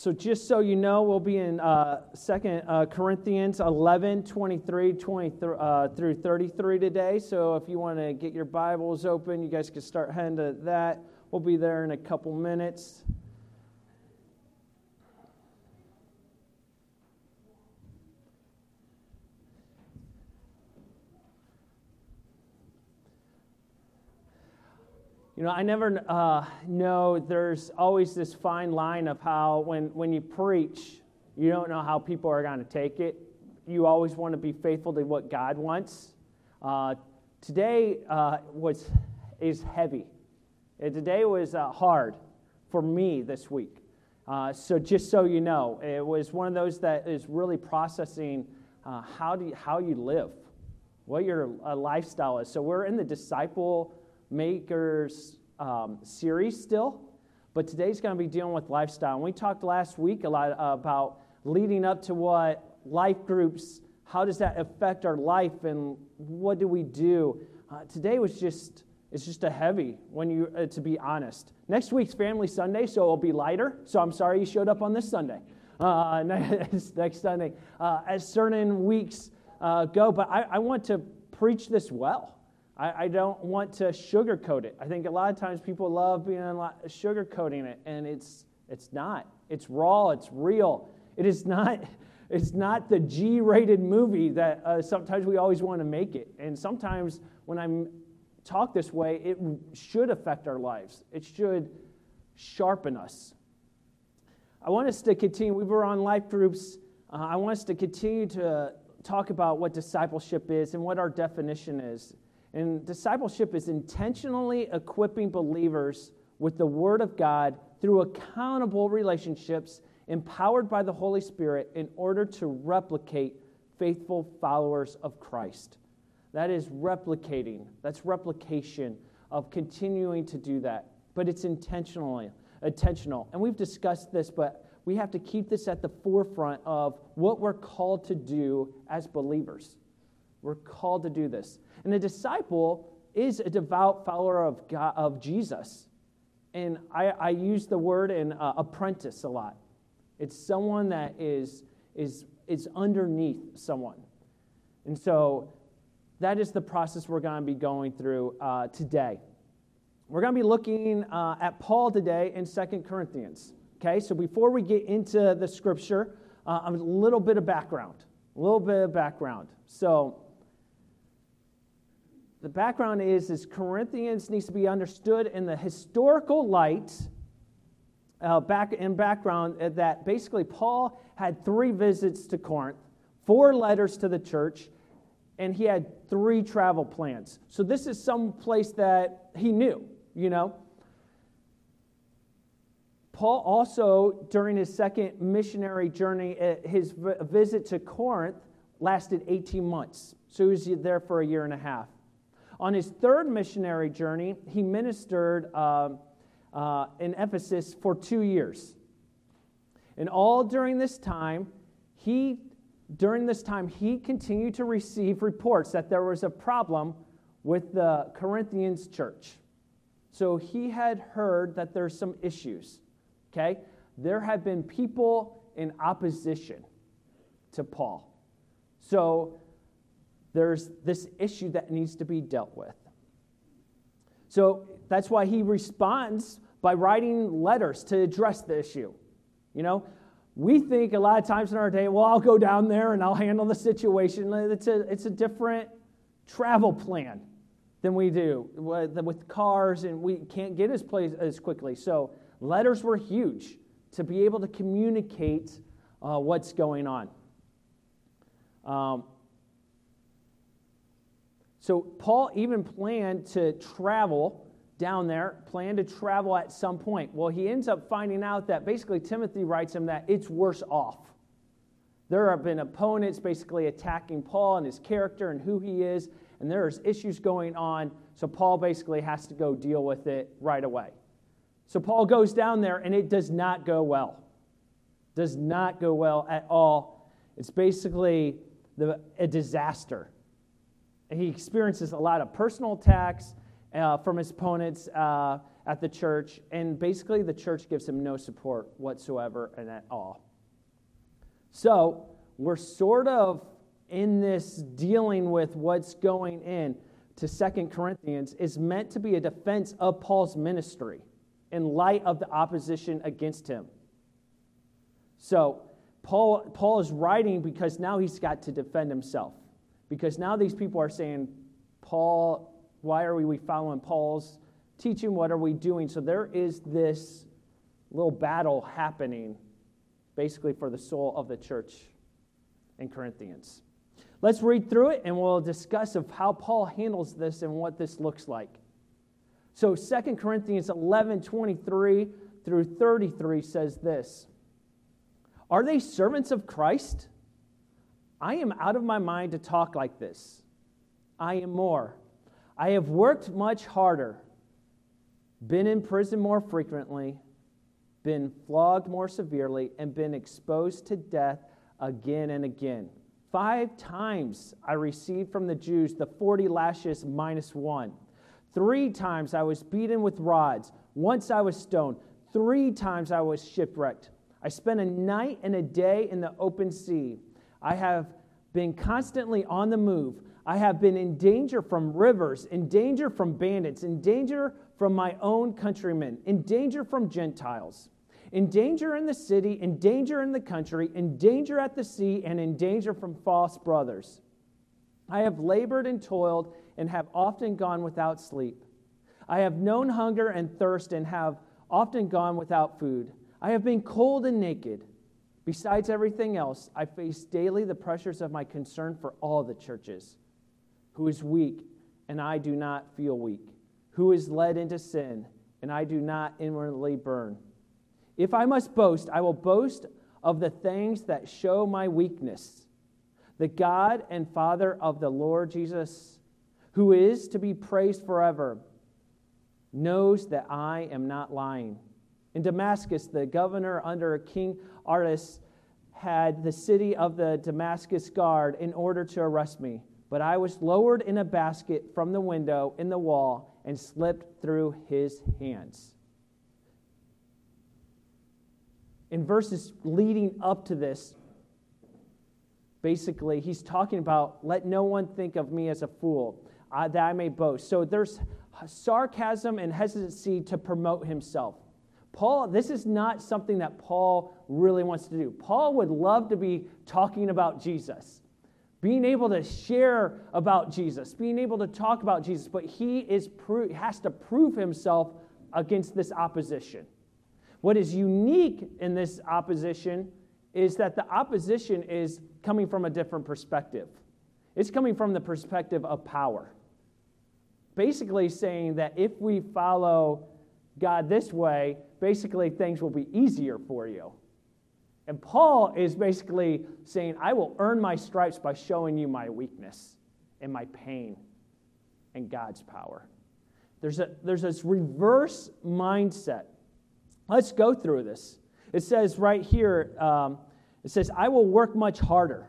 so just so you know, we'll be in uh, 2 uh, Corinthians 11, 23 20, uh, through 33 today. So if you want to get your Bibles open, you guys can start heading to that. We'll be there in a couple minutes. You know, I never uh, know, there's always this fine line of how, when, when you preach, you don't know how people are going to take it. You always want to be faithful to what God wants. Uh, today uh, was, is heavy. Uh, today was uh, hard for me this week. Uh, so, just so you know, it was one of those that is really processing how, do you, how you live, what your lifestyle is. So, we're in the disciple makers um, series still, but today's going to be dealing with lifestyle. And we talked last week a lot about leading up to what life groups, how does that affect our life, and what do we do? Uh, today was just it's just a heavy when you uh, to be honest. Next week's family sunday so it'll be lighter. So i'm sorry you showed up on this sunday. Uh, next, next sunday. Uh, as certain weeks uh, go but I, I want to preach this well I, I don't want to sugarcoat it. I think a lot of times people love being sugarcoating it, and it's it's not. It's raw. It's real. It is not. It's not the G-rated movie that uh, sometimes we always want to make it. And sometimes when I talk this way, it should affect our lives. It should sharpen us. I want us to continue. We were on life groups. Uh, I want us to continue to talk about what discipleship is and what our definition is. And discipleship is intentionally equipping believers with the Word of God through accountable relationships empowered by the Holy Spirit in order to replicate faithful followers of Christ. That is replicating, that's replication of continuing to do that. But it's intentionally intentional. And we've discussed this, but we have to keep this at the forefront of what we're called to do as believers. We're called to do this. And a disciple is a devout follower of, God, of Jesus. And I, I use the word in uh, apprentice a lot. It's someone that is, is, is underneath someone. And so that is the process we're going to be going through uh, today. We're going to be looking uh, at Paul today in Second Corinthians. Okay, so before we get into the scripture, uh, a little bit of background. A little bit of background. So, the background is, is Corinthians needs to be understood in the historical light, uh, back in background, uh, that basically Paul had three visits to Corinth, four letters to the church, and he had three travel plans. So this is some place that he knew, you know. Paul also, during his second missionary journey, uh, his visit to Corinth lasted 18 months. So he was there for a year and a half. On his third missionary journey, he ministered uh, uh, in Ephesus for two years. And all during this time, he during this time he continued to receive reports that there was a problem with the Corinthians church. So he had heard that there's some issues. Okay? There have been people in opposition to Paul. So there's this issue that needs to be dealt with. So that's why he responds by writing letters to address the issue. You know, we think a lot of times in our day, well, I'll go down there and I'll handle the situation. It's a, it's a different travel plan than we do with cars, and we can't get as place as quickly. So letters were huge to be able to communicate uh, what's going on. Um, so Paul even planned to travel down there, planned to travel at some point. Well, he ends up finding out that basically Timothy writes him that it's worse off. There have been opponents basically attacking Paul and his character and who he is, and there's issues going on. So Paul basically has to go deal with it right away. So Paul goes down there, and it does not go well. Does not go well at all. It's basically the, a disaster he experiences a lot of personal attacks uh, from his opponents uh, at the church, and basically the church gives him no support whatsoever and at all. So we're sort of in this dealing with what's going in to Second Corinthians is meant to be a defense of Paul's ministry in light of the opposition against him. So Paul, Paul is writing because now he's got to defend himself. Because now these people are saying, Paul, why are we following Paul's teaching? What are we doing? So there is this little battle happening basically for the soul of the church in Corinthians. Let's read through it and we'll discuss of how Paul handles this and what this looks like. So 2 Corinthians 11, 23 through 33 says this Are they servants of Christ? I am out of my mind to talk like this. I am more. I have worked much harder, been in prison more frequently, been flogged more severely, and been exposed to death again and again. Five times I received from the Jews the 40 lashes minus one. Three times I was beaten with rods. Once I was stoned. Three times I was shipwrecked. I spent a night and a day in the open sea. I have been constantly on the move. I have been in danger from rivers, in danger from bandits, in danger from my own countrymen, in danger from Gentiles in danger in the city, in danger in the country, in danger at the sea, and in danger from false brothers. I have labored and toiled and have often gone without sleep. I have known hunger and thirst and have often gone without food. I have been cold and naked. Besides everything else, I face daily the pressures of my concern for all the churches. Who is weak, and I do not feel weak? Who is led into sin, and I do not inwardly burn? If I must boast, I will boast of the things that show my weakness. The God and Father of the Lord Jesus, who is to be praised forever, knows that I am not lying. In Damascus, the governor under King Aretas had the city of the Damascus guard in order to arrest me. But I was lowered in a basket from the window in the wall and slipped through his hands in verses leading up to this, basically, he's talking about let no one think of me as a fool, uh, that I may boast. So there's sarcasm and hesitancy to promote himself. Paul, this is not something that Paul really wants to do. Paul would love to be talking about Jesus, being able to share about Jesus, being able to talk about Jesus, but he is pro- has to prove himself against this opposition. What is unique in this opposition is that the opposition is coming from a different perspective. It's coming from the perspective of power. Basically, saying that if we follow God this way, basically things will be easier for you. And Paul is basically saying, I will earn my stripes by showing you my weakness and my pain and God's power. There's, a, there's this reverse mindset Let's go through this. It says right here, um, it says, I will work much harder.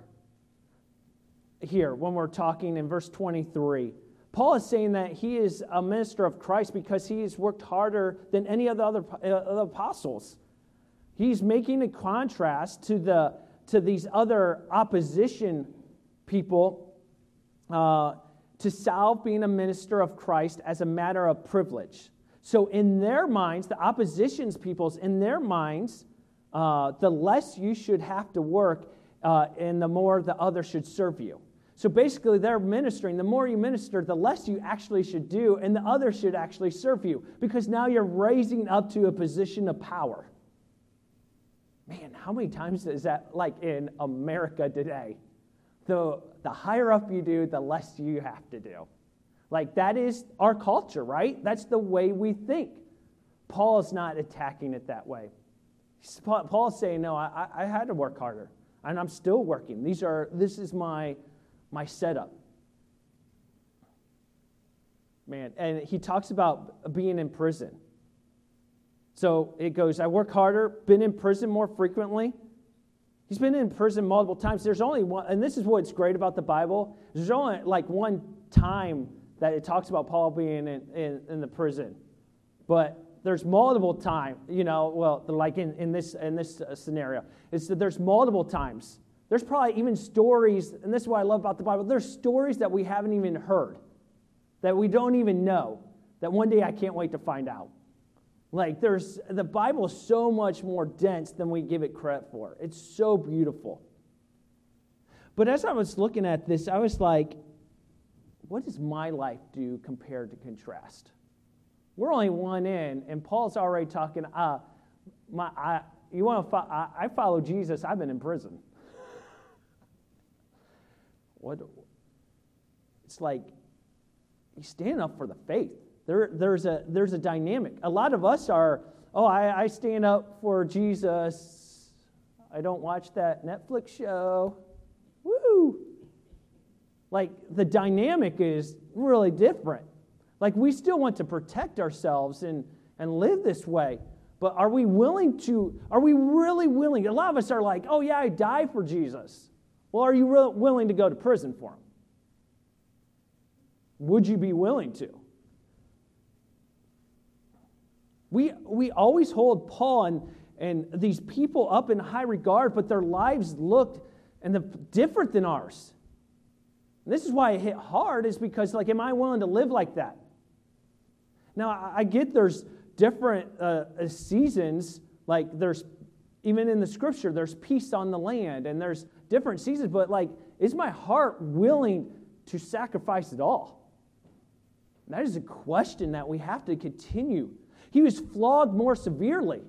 Here, when we're talking in verse 23, Paul is saying that he is a minister of Christ because he has worked harder than any of the other, uh, apostles. He's making a contrast to, the, to these other opposition people uh, to Sal being a minister of Christ as a matter of privilege. So, in their minds, the opposition's peoples, in their minds, uh, the less you should have to work uh, and the more the other should serve you. So basically, they're ministering. The more you minister, the less you actually should do, and the other should actually serve you because now you're raising up to a position of power. Man, how many times is that like in America today? The, the higher up you do, the less you have to do. Like, that is our culture, right? That's the way we think. Paul is not attacking it that way. Paul's saying, no, I, I had to work harder, and I'm still working. These are, this is my, my setup. Man, and he talks about being in prison. So it goes, I work harder, been in prison more frequently. He's been in prison multiple times. There's only one, and this is what's great about the Bible. There's only like one time that it talks about Paul being in, in, in the prison. But there's multiple times, you know, well, like in, in this, in this uh, scenario, it's that there's multiple times. There's probably even stories, and this is what I love about the Bible, there's stories that we haven't even heard, that we don't even know, that one day I can't wait to find out. Like there's the Bible is so much more dense than we give it credit for. It's so beautiful. But as I was looking at this, I was like, what does my life do compared to contrast? We're only one in, and Paul's already talking. Uh, my, I, you want to? Fo- I, I follow Jesus. I've been in prison. What? It's like you stand up for the faith. There, there's, a, there's a dynamic. A lot of us are, oh, I, I stand up for Jesus. I don't watch that Netflix show. Woo! Like the dynamic is really different. Like we still want to protect ourselves and, and live this way. But are we willing to, are we really willing? A lot of us are like, oh, yeah, I die for Jesus. Well, are you really willing to go to prison for them? Would you be willing to? We, we always hold Paul and, and these people up in high regard, but their lives looked and the, different than ours. And this is why it hit hard, is because, like, am I willing to live like that? Now, I, I get there's different uh, seasons, like, there's even in the scripture, there's peace on the land, and there's different seasons, but, like, is my heart willing to sacrifice it all? that is a question that we have to continue he was flogged more severely.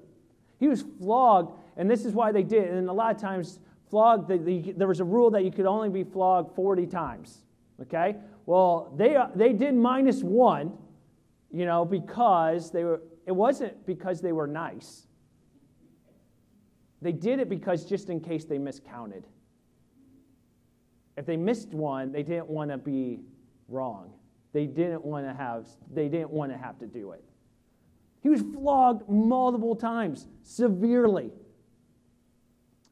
He was flogged, and this is why they did. And a lot of times, flogged, the, the, there was a rule that you could only be flogged 40 times. Okay? Well, they, uh, they did minus one, you know, because they were, it wasn't because they were nice. They did it because just in case they miscounted. If they missed one, they didn't want to be wrong. They didn't want to have they didn't want to have to do it. He was flogged multiple times, severely.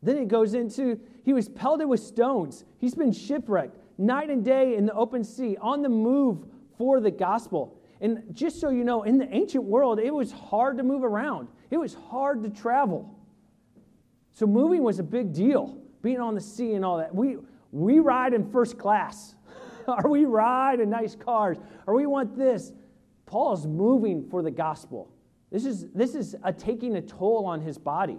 Then it goes into he was pelted with stones. He's been shipwrecked night and day in the open sea, on the move for the gospel. And just so you know, in the ancient world, it was hard to move around, it was hard to travel. So moving was a big deal, being on the sea and all that. We, we ride in first class, or we ride in nice cars, or we want this. Paul's moving for the gospel. This is, this is a taking a toll on his body.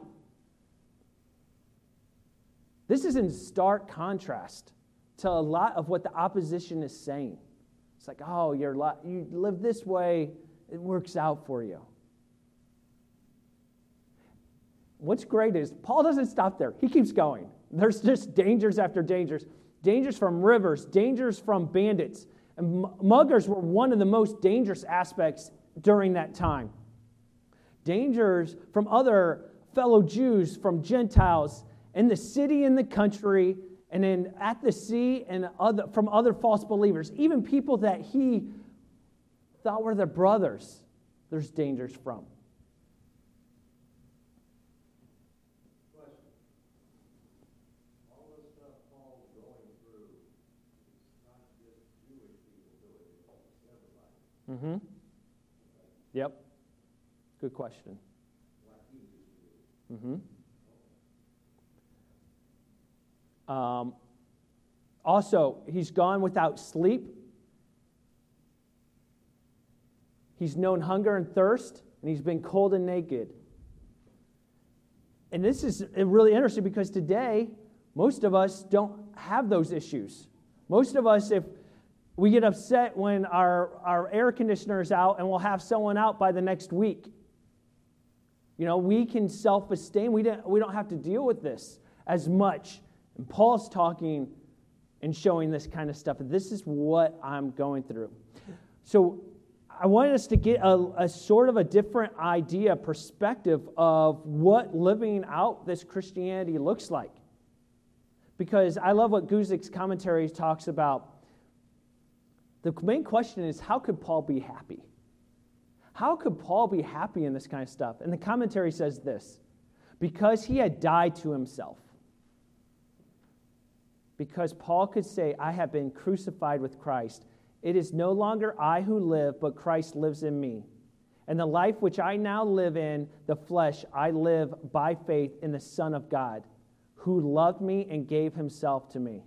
This is in stark contrast to a lot of what the opposition is saying. It's like, oh, you're you live this way, it works out for you. What's great is Paul doesn't stop there, he keeps going. There's just dangers after dangers dangers from rivers, dangers from bandits. And muggers were one of the most dangerous aspects during that time dangers from other fellow Jews, from Gentiles in the city and the country, and then at the sea, and other, from other false believers, even people that he thought were their brothers. There's dangers from. Mm-hmm. Yep. Good question. Mm-hmm. Um, also, he's gone without sleep. He's known hunger and thirst, and he's been cold and naked. And this is really interesting because today, most of us don't have those issues. Most of us, if we get upset when our, our air conditioner is out and we'll have someone out by the next week. You know, we can self esteem. We don't, we don't have to deal with this as much. And Paul's talking and showing this kind of stuff. This is what I'm going through. So I wanted us to get a, a sort of a different idea, perspective of what living out this Christianity looks like. Because I love what Guzik's commentary talks about. The main question is how could Paul be happy? How could Paul be happy in this kind of stuff? And the commentary says this because he had died to himself. Because Paul could say, I have been crucified with Christ. It is no longer I who live, but Christ lives in me. And the life which I now live in the flesh, I live by faith in the Son of God, who loved me and gave himself to me.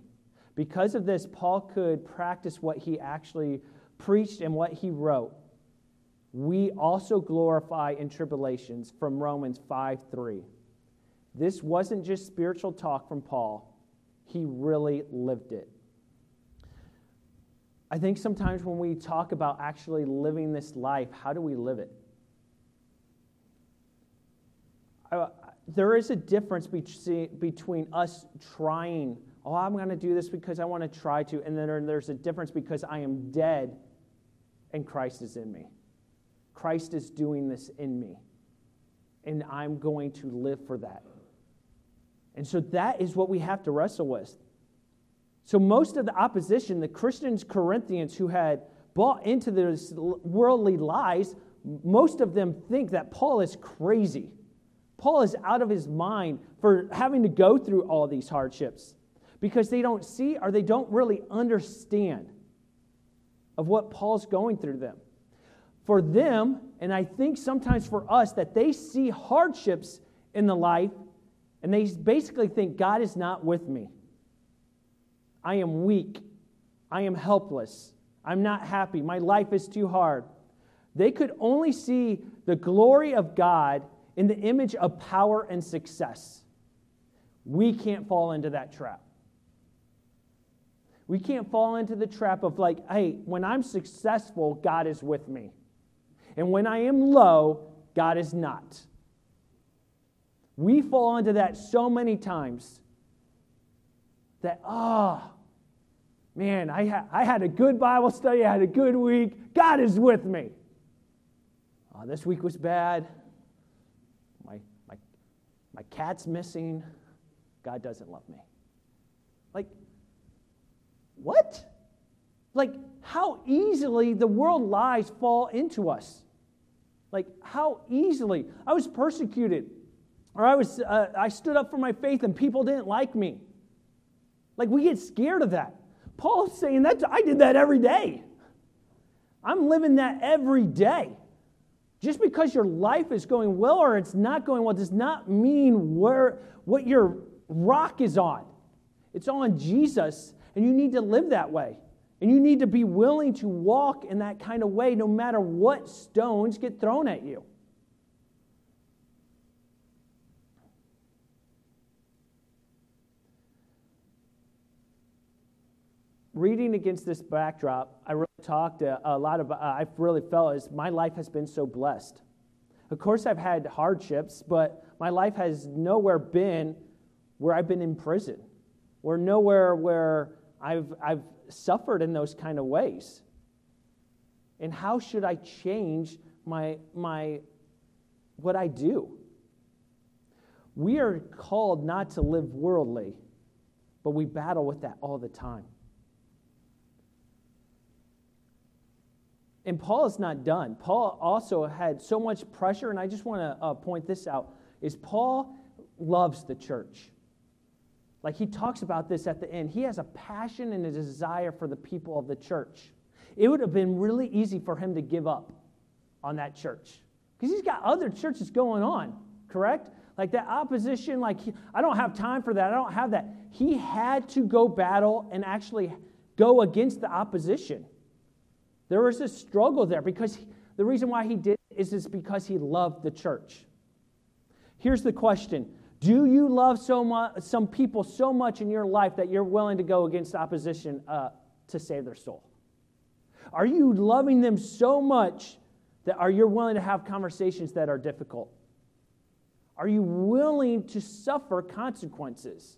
Because of this, Paul could practice what he actually preached and what he wrote. We also glorify in tribulations from Romans 5 3. This wasn't just spiritual talk from Paul, he really lived it. I think sometimes when we talk about actually living this life, how do we live it? Uh, there is a difference between us trying, oh, I'm going to do this because I want to try to, and then there's a difference because I am dead and Christ is in me. Christ is doing this in me, and I'm going to live for that. And so that is what we have to wrestle with. So, most of the opposition, the Christians, Corinthians who had bought into those worldly lies, most of them think that Paul is crazy. Paul is out of his mind for having to go through all these hardships because they don't see or they don't really understand of what Paul's going through them. For them, and I think sometimes for us, that they see hardships in the life and they basically think God is not with me. I am weak. I am helpless. I'm not happy. My life is too hard. They could only see the glory of God in the image of power and success. We can't fall into that trap. We can't fall into the trap of, like, hey, when I'm successful, God is with me. And when I am low, God is not. We fall into that so many times that, oh, man, I, ha- I had a good Bible study, I had a good week. God is with me. Oh, this week was bad. My, my, my cat's missing. God doesn't love me. What? Like, how easily the world lies fall into us. Like, how easily. I was persecuted, or I, was, uh, I stood up for my faith and people didn't like me. Like, we get scared of that. Paul's saying that I did that every day. I'm living that every day. Just because your life is going well or it's not going well does not mean where what your rock is on. It's on Jesus, and you need to live that way. And you need to be willing to walk in that kind of way no matter what stones get thrown at you. reading against this backdrop, I really talked a, a lot of, uh, I've really felt is my life has been so blessed. Of course, I've had hardships, but my life has nowhere been where I've been in prison, or nowhere where I've, I've suffered in those kind of ways. And how should I change my, my, what I do? We are called not to live worldly, but we battle with that all the time. And Paul is not done. Paul also had so much pressure, and I just want to uh, point this out, is Paul loves the church. Like he talks about this at the end. He has a passion and a desire for the people of the church. It would have been really easy for him to give up on that church because he's got other churches going on, correct? Like that opposition, like he, I don't have time for that. I don't have that. He had to go battle and actually go against the opposition. There was a struggle there because he, the reason why he did is, is because he loved the church. Here's the question Do you love so some people so much in your life that you're willing to go against opposition uh, to save their soul? Are you loving them so much that are you willing to have conversations that are difficult? Are you willing to suffer consequences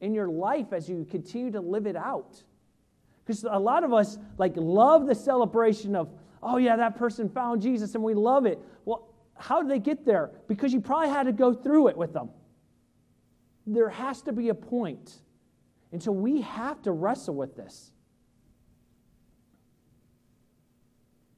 in your life as you continue to live it out? Because a lot of us like love the celebration of, oh yeah, that person found Jesus and we love it. Well, how did they get there? Because you probably had to go through it with them. There has to be a point. And so we have to wrestle with this.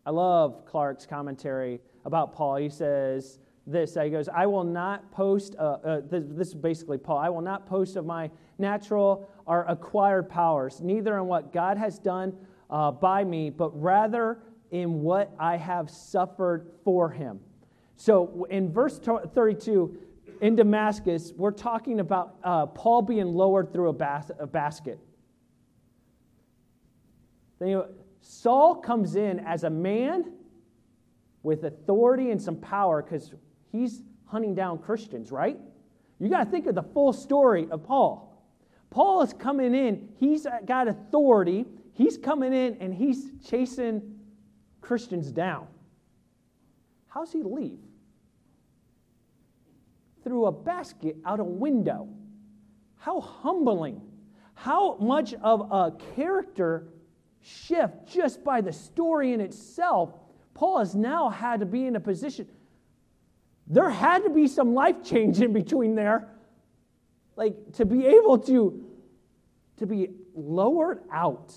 I love Clarke's commentary about Paul. He says this He goes, I will not post, uh, uh, this, this is basically Paul, I will not post of my natural or acquired powers, neither in what God has done uh, by me, but rather in what I have suffered for him. So in verse 32, in Damascus, we're talking about uh, Paul being lowered through a, bas- a basket. Then, you know, Saul comes in as a man with authority and some power because he's hunting down Christians, right? You got to think of the full story of Paul. Paul is coming in, he's got authority, he's coming in and he's chasing Christians down. How's he leave? Through a basket out a window. How humbling. How much of a character shift just by the story in itself. Paul has now had to be in a position. There had to be some life change in between there. Like to be able to, to be lowered out,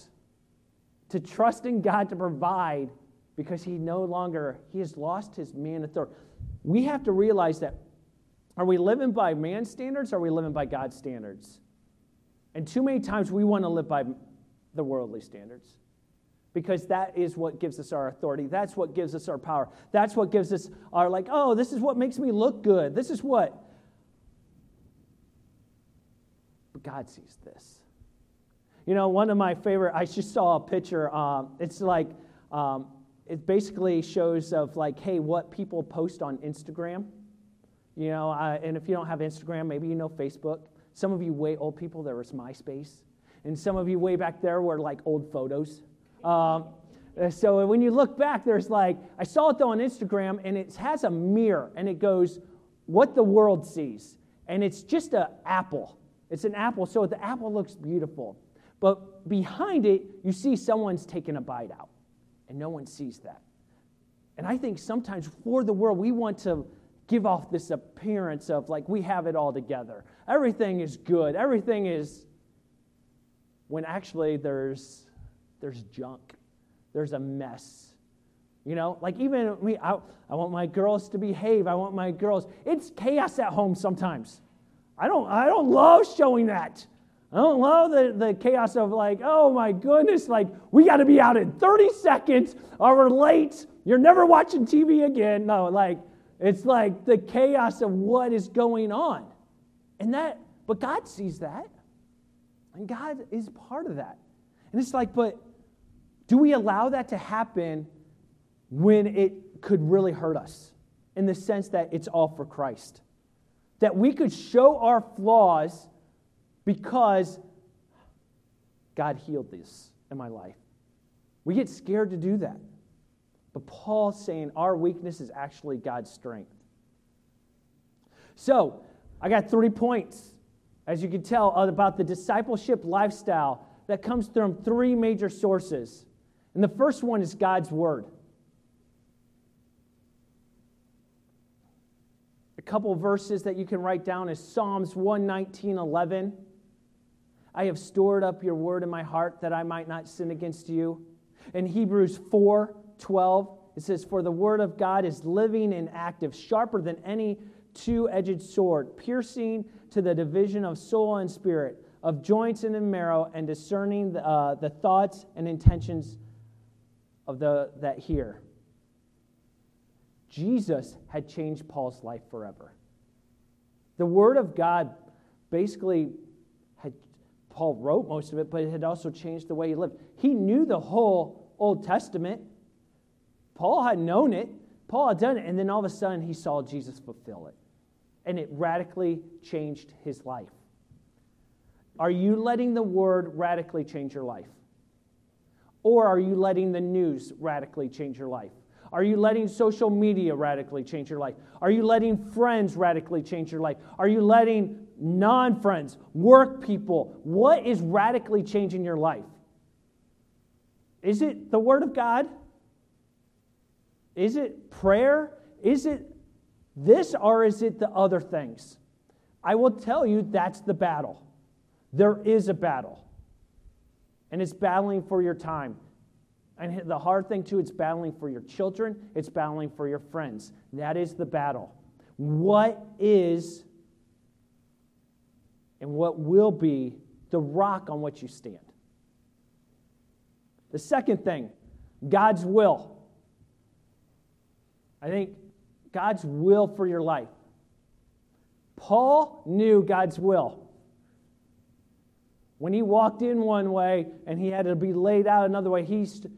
to trust in God to provide because he no longer, he has lost his man authority. We have to realize that are we living by man's standards or are we living by God's standards? And too many times we want to live by the worldly standards because that is what gives us our authority. That's what gives us our power. That's what gives us our, like, oh, this is what makes me look good. This is what. But God sees this. You know, one of my favorite, I just saw a picture. Um, it's like, um, it basically shows of like, hey, what people post on Instagram. You know, uh, and if you don't have Instagram, maybe you know Facebook. Some of you way old people, there was MySpace. And some of you way back there were like old photos. Um, so when you look back, there's like, I saw it though on Instagram, and it has a mirror, and it goes, what the world sees. And it's just an apple. It's an apple, so the apple looks beautiful. But behind it, you see someone's taking a bite out and no one sees that. And I think sometimes for the world, we want to give off this appearance of like we have it all together. Everything is good. Everything is when actually there's there's junk. There's a mess. You know, like even me, I, I want my girls to behave. I want my girls. It's chaos at home sometimes. I don't I don't love showing that. I don't love the, the chaos of like, oh my goodness, like we got to be out in 30 seconds or we're late. You're never watching TV again. No, like it's like the chaos of what is going on. And that, but God sees that. And God is part of that. And it's like, but do we allow that to happen when it could really hurt us? In the sense that it's all for Christ. That we could show our flaws because God healed this in my life. We get scared to do that. But Paul's saying our weakness is actually God's strength. So, I got three points, as you can tell, uh, about the discipleship lifestyle that comes from three major sources. And the first one is God's Word. A couple verses that you can write down is Psalms 119 11. I have stored up your word in my heart that I might not sin against you. In Hebrews 4 12, it says, For the word of God is living and active, sharper than any two edged sword, piercing to the division of soul and spirit, of joints and marrow, and discerning the, uh, the thoughts and intentions of the, that hear. Jesus had changed Paul's life forever. The Word of God basically had, Paul wrote most of it, but it had also changed the way he lived. He knew the whole Old Testament. Paul had known it, Paul had done it, and then all of a sudden he saw Jesus fulfill it. And it radically changed his life. Are you letting the word radically change your life? Or are you letting the news radically change your life? Are you letting social media radically change your life? Are you letting friends radically change your life? Are you letting non friends, work people. What is radically changing your life? Is it the Word of God? Is it prayer? Is it this or is it the other things? I will tell you that's the battle. There is a battle. And it's battling for your time. And the hard thing, too, it's battling for your children, it's battling for your friends. That is the battle. What is and what will be the rock on which you stand. The second thing, God's will. I think God's will for your life. Paul knew God's will. When he walked in one way and he had to be laid out another way, he st-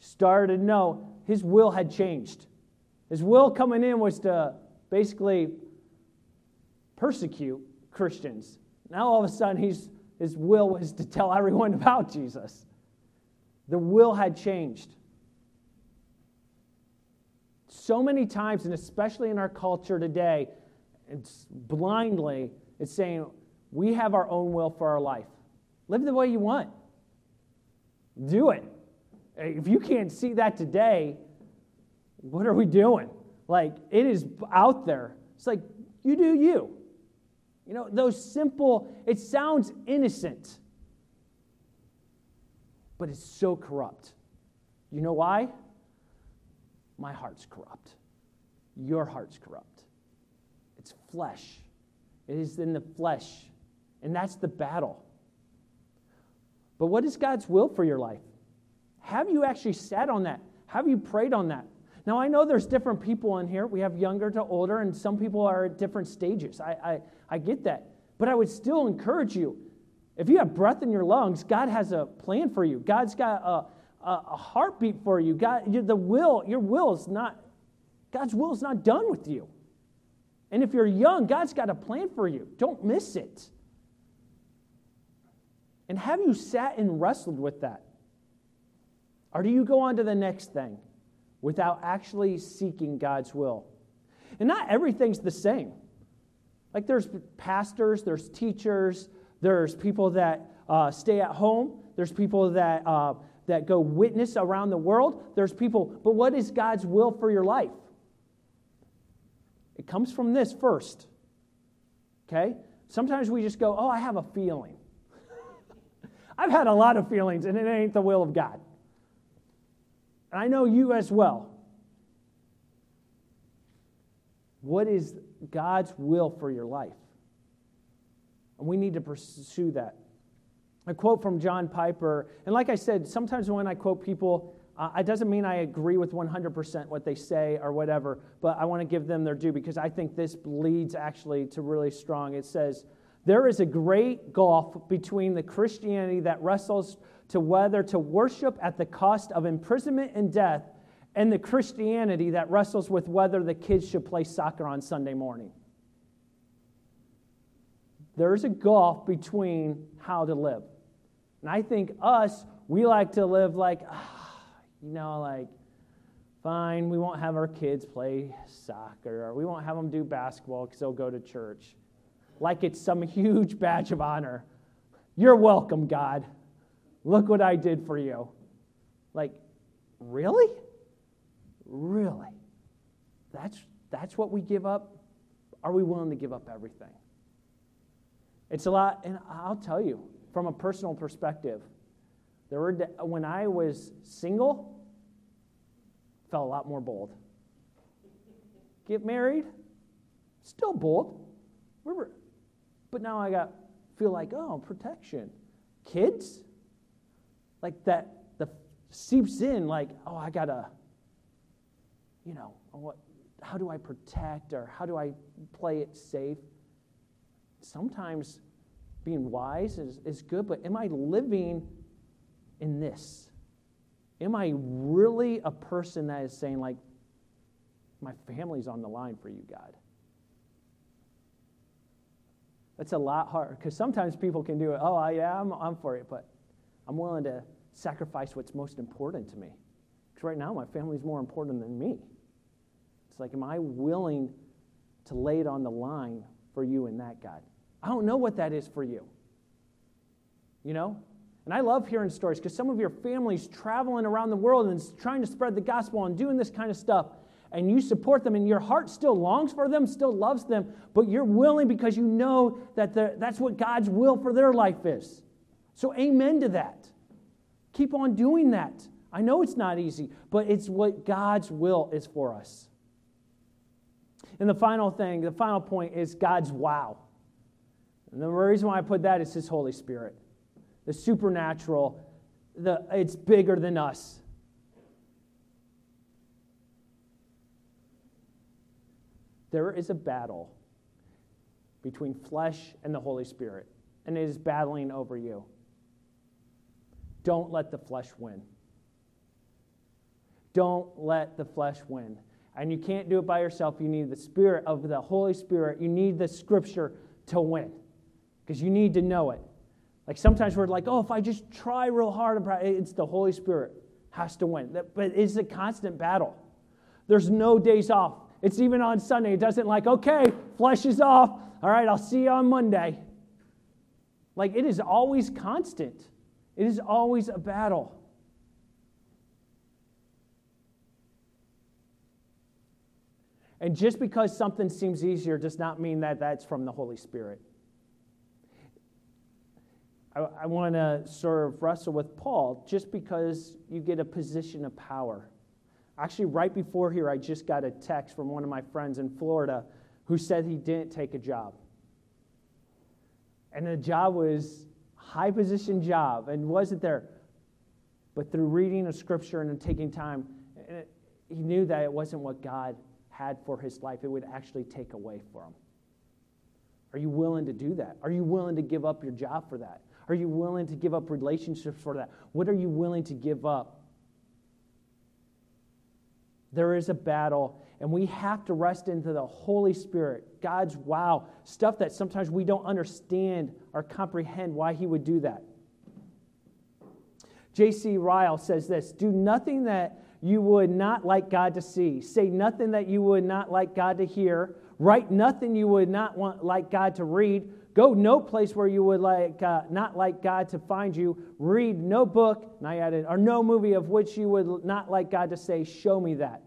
started to know his will had changed. His will coming in was to basically persecute Christians. Now all of a sudden, he's, his will was to tell everyone about Jesus. The will had changed. So many times, and especially in our culture today, it's blindly, it's saying we have our own will for our life. Live the way you want. Do it. If you can't see that today, what are we doing? Like, it is out there. It's like, you do you. You know, those simple, it sounds innocent, but it's so corrupt. You know why? My heart's corrupt. Your heart's corrupt. It's flesh. It is in the flesh. And that's the battle. But what is God's will for your life? Have you actually sat on that? Have you prayed on that? Now, I know there's different people in here. We have younger to older, and some people are at different stages. I, I, I get that. But I would still encourage you if you have breath in your lungs, God has a plan for you. God's got a, heartbeat for you. God, the will, your will is not, God's will is not done with you. And if you're young, God's got a plan for you. Don't miss it. And have you sat and wrestled with that? Or do you go on to the next thing without actually seeking God's will? And not everything's the same. Like there's pastors, there's teachers, there's people that uh, stay at home, there's people that, uh, that go witness around the world, there's people, but what is God's will for your life? It comes from this first. Okay? Sometimes we just go, oh, I have a feeling. I've had a lot of feelings, and it ain't the will of God. And I know you as well. What is God's will for your life? And we need to pursue that. A quote from John Piper, and like I said, sometimes when I quote people, uh, it doesn't mean I agree with 100% what they say or whatever, but I want to give them their due because I think this leads actually to really strong. It says, there is a great gulf between the Christianity that wrestles to whether to worship at the cost of imprisonment and death and the Christianity that wrestles with whether the kids should play soccer on Sunday morning. There's a gulf between how to live. And I think us, we like to live like, ah, you know, like, fine, we won't have our kids play soccer, or we won't have them do basketball because they'll go to church like it's some huge badge of honor. You're welcome, God. Look what I did for you. Like, really? Really? That's, that's what we give up? Are we willing to give up everything? It's a lot, and I'll tell you, from a personal perspective, there were when I was single, felt a lot more bold. Get married, still bold. Were, but now I got feel like, oh, protection. Kids? Like that the seeps in like, oh, I gotta, you know, what how do I protect or how do I play it safe? Sometimes being wise is, is good, but am I living in this? Am I really a person that is saying, like, my family's on the line for you, God? That's a lot harder because sometimes people can do it. Oh, yeah, I'm, I'm for it, but I'm willing to sacrifice what's most important to me. Because right now, my family's more important than me. It's like, am I willing to lay it on the line for you and that God? I don't know what that is for you. You know? And I love hearing stories because some of your families traveling around the world and trying to spread the gospel and doing this kind of stuff and you support them, and your heart still longs for them, still loves them, but you're willing because you know that that's what God's will for their life is. So, amen to that. Keep on doing that. I know it's not easy, but it's what God's will is for us. And the final thing, the final point is God's wow. And the reason why I put that is His Holy Spirit, the supernatural, the, it's bigger than us. There is a battle between flesh and the Holy Spirit, and it is battling over you. Don't let the flesh win. Don't let the flesh win. And you can't do it by yourself. You need the Spirit of the Holy Spirit. You need the Scripture to win because you need to know it. Like sometimes we're like, oh, if I just try real hard, it's the Holy Spirit has to win. But it's a constant battle. There's no days off. It's even on Sunday. It doesn't like, okay, flesh is off. All right, I'll see you on Monday. Like it is always constant, it is always a battle. And just because something seems easier does not mean that that's from the Holy Spirit. I, I want to sort of wrestle with Paul just because you get a position of power. Actually, right before here, I just got a text from one of my friends in Florida who said he didn't take a job. And the job was high position job and wasn't there. But through reading a scripture and taking time, eh, he knew that it wasn't what God had for his life. It would actually take away from him. Are you willing to do that? Are you willing to give up your job for that? Are you willing to give up relationships for that? What are you willing to give up? There is a battle, and we have to rest into the Holy Spirit, God's wow, stuff that sometimes we don't understand or comprehend why He would do that. J.C. Ryle says this Do nothing that you would not like God to see, say nothing that you would not like God to hear, write nothing you would not want like God to read Go no place where you would like uh, not like God to find you. Read no book, not added, or no movie of which you would not like God to say, "Show me that."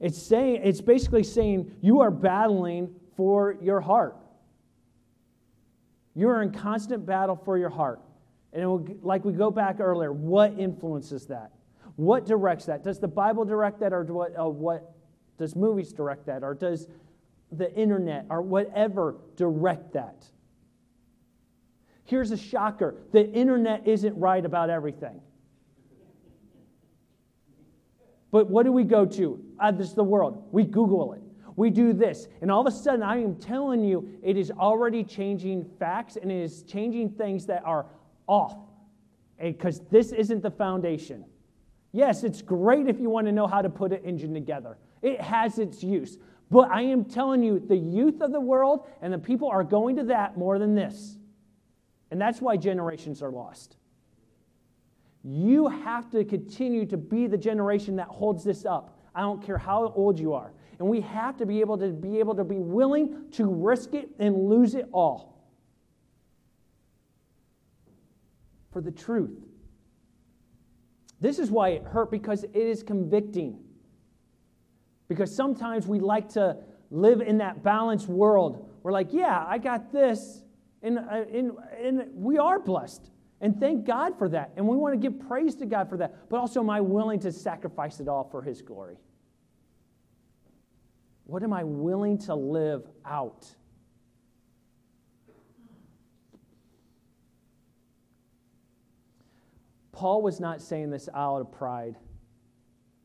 It's saying it's basically saying you are battling for your heart. You are in constant battle for your heart. And will, like we go back earlier, what influences that? What directs that? Does the Bible direct that, or what, uh, what does movies direct that, or does the internet or whatever direct that? Here's a shocker the internet isn't right about everything. But what do we go to? Uh, this is the world. We Google it. We do this. And all of a sudden, I am telling you, it is already changing facts and it is changing things that are off. Because this isn't the foundation. Yes, it's great if you want to know how to put an engine together, it has its use. But I am telling you, the youth of the world and the people are going to that more than this. And that's why generations are lost. You have to continue to be the generation that holds this up. I don't care how old you are. And we have to be able to be able to be willing to risk it and lose it all for the truth. This is why it hurt because it is convicting. Because sometimes we like to live in that balanced world. We're like, yeah, I got this, and, and, and we are blessed. And thank God for that. And we want to give praise to God for that. But also, am I willing to sacrifice it all for His glory? What am I willing to live out? Paul was not saying this out of pride.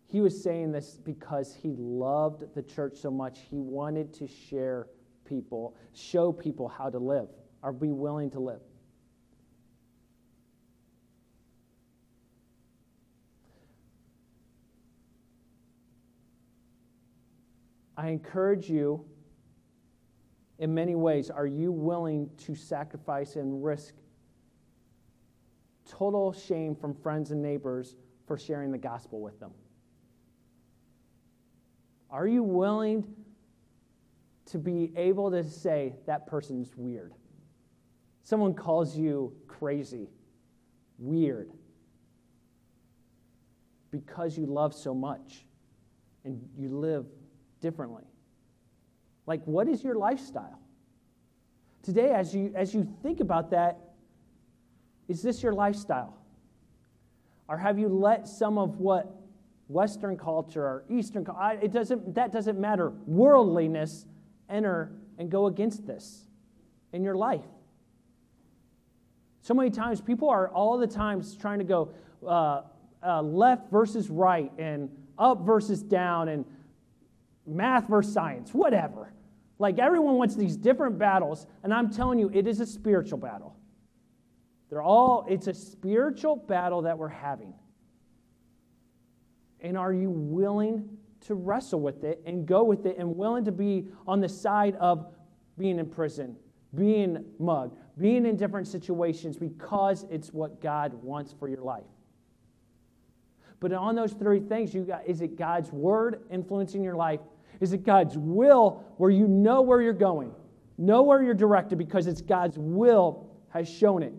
He was saying this because he loved the church so much. He wanted to share people, show people how to live. Are we willing to live? I encourage you in many ways. Are you willing to sacrifice and risk total shame from friends and neighbors for sharing the gospel with them? Are you willing to be able to say that person's weird? Someone calls you crazy, weird, because you love so much and you live differently. Like, what is your lifestyle? Today, as you, as you think about that, is this your lifestyle? Or have you let some of what Western culture or Eastern it doesn't, that doesn't matter, worldliness enter and go against this in your life? So many times people are all the times trying to go uh, uh, left versus right and up versus down and math versus science, whatever. Like everyone wants these different battles, and I'm telling you, it is a spiritual battle. They're all, it's a spiritual battle that we're having. And are you willing to wrestle with it and go with it and willing to be on the side of being in prison, being mugged, being in different situations because it's what God wants for your life? But on those three things, you got is it God's word influencing your life? Is it God's will where you know where you're going? Know where you're directed because it's God's will has shown it.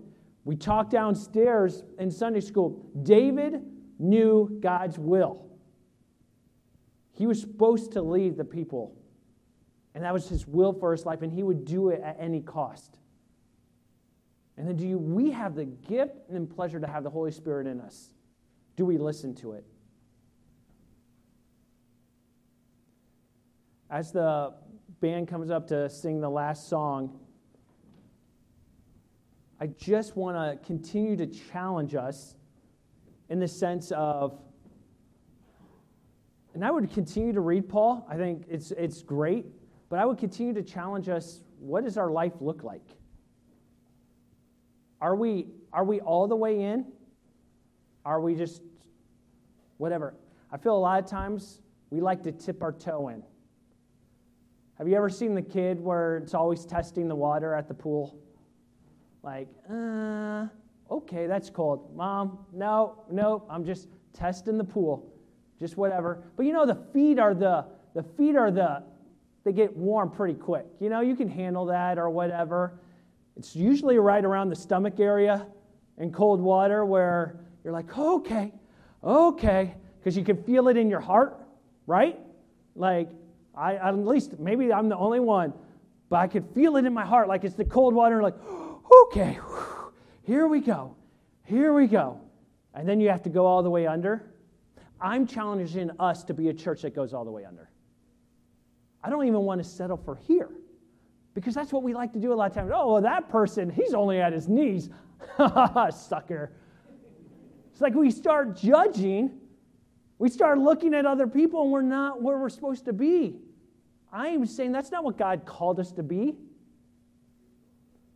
We talked downstairs in Sunday school. David knew God's will. He was supposed to lead the people, and that was his will for his life, and he would do it at any cost. And then, do you, we have the gift and pleasure to have the Holy Spirit in us? Do we listen to it? As the band comes up to sing the last song, I just want to continue to challenge us in the sense of, and I would continue to read Paul. I think it's, it's great, but I would continue to challenge us what does our life look like? Are we, are we all the way in? Are we just whatever? I feel a lot of times we like to tip our toe in. Have you ever seen the kid where it's always testing the water at the pool? Like, uh, okay, that's cold. Mom, no, no, I'm just testing the pool. Just whatever. But you know, the feet are the, the feet are the, they get warm pretty quick. You know, you can handle that or whatever. It's usually right around the stomach area in cold water where you're like, okay, okay, because you can feel it in your heart, right? Like, I at least maybe I'm the only one, but I could feel it in my heart, like it's the cold water, like, okay, here we go, here we go. And then you have to go all the way under. I'm challenging us to be a church that goes all the way under. I don't even want to settle for here because that's what we like to do a lot of times. Oh, well, that person, he's only at his knees. Sucker. It's like we start judging we start looking at other people and we're not where we're supposed to be. I am saying that's not what God called us to be.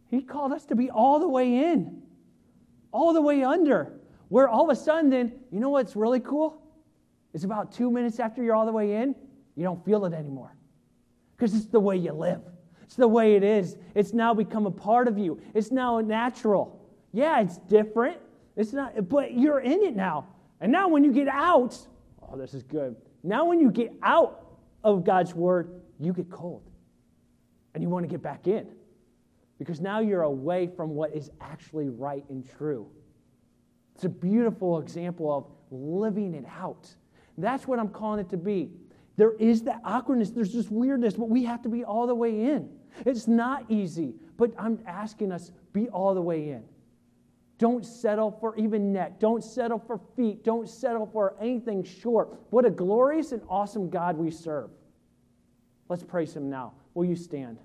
He called us to be all the way in, all the way under, where all of a sudden, then, you know what's really cool? It's about two minutes after you're all the way in, you don't feel it anymore. Because it's the way you live, it's the way it is. It's now become a part of you, it's now natural. Yeah, it's different. It's not, but you're in it now. And now when you get out, oh, this is good. Now, when you get out of God's word, you get cold and you want to get back in because now you're away from what is actually right and true. It's a beautiful example of living it out. That's what I'm calling it to be. There is that awkwardness, there's this weirdness, but we have to be all the way in. It's not easy, but I'm asking us be all the way in. Don't settle for even neck. Don't settle for feet. Don't settle for anything short. What a glorious and awesome God we serve. Let's praise Him now. Will you stand?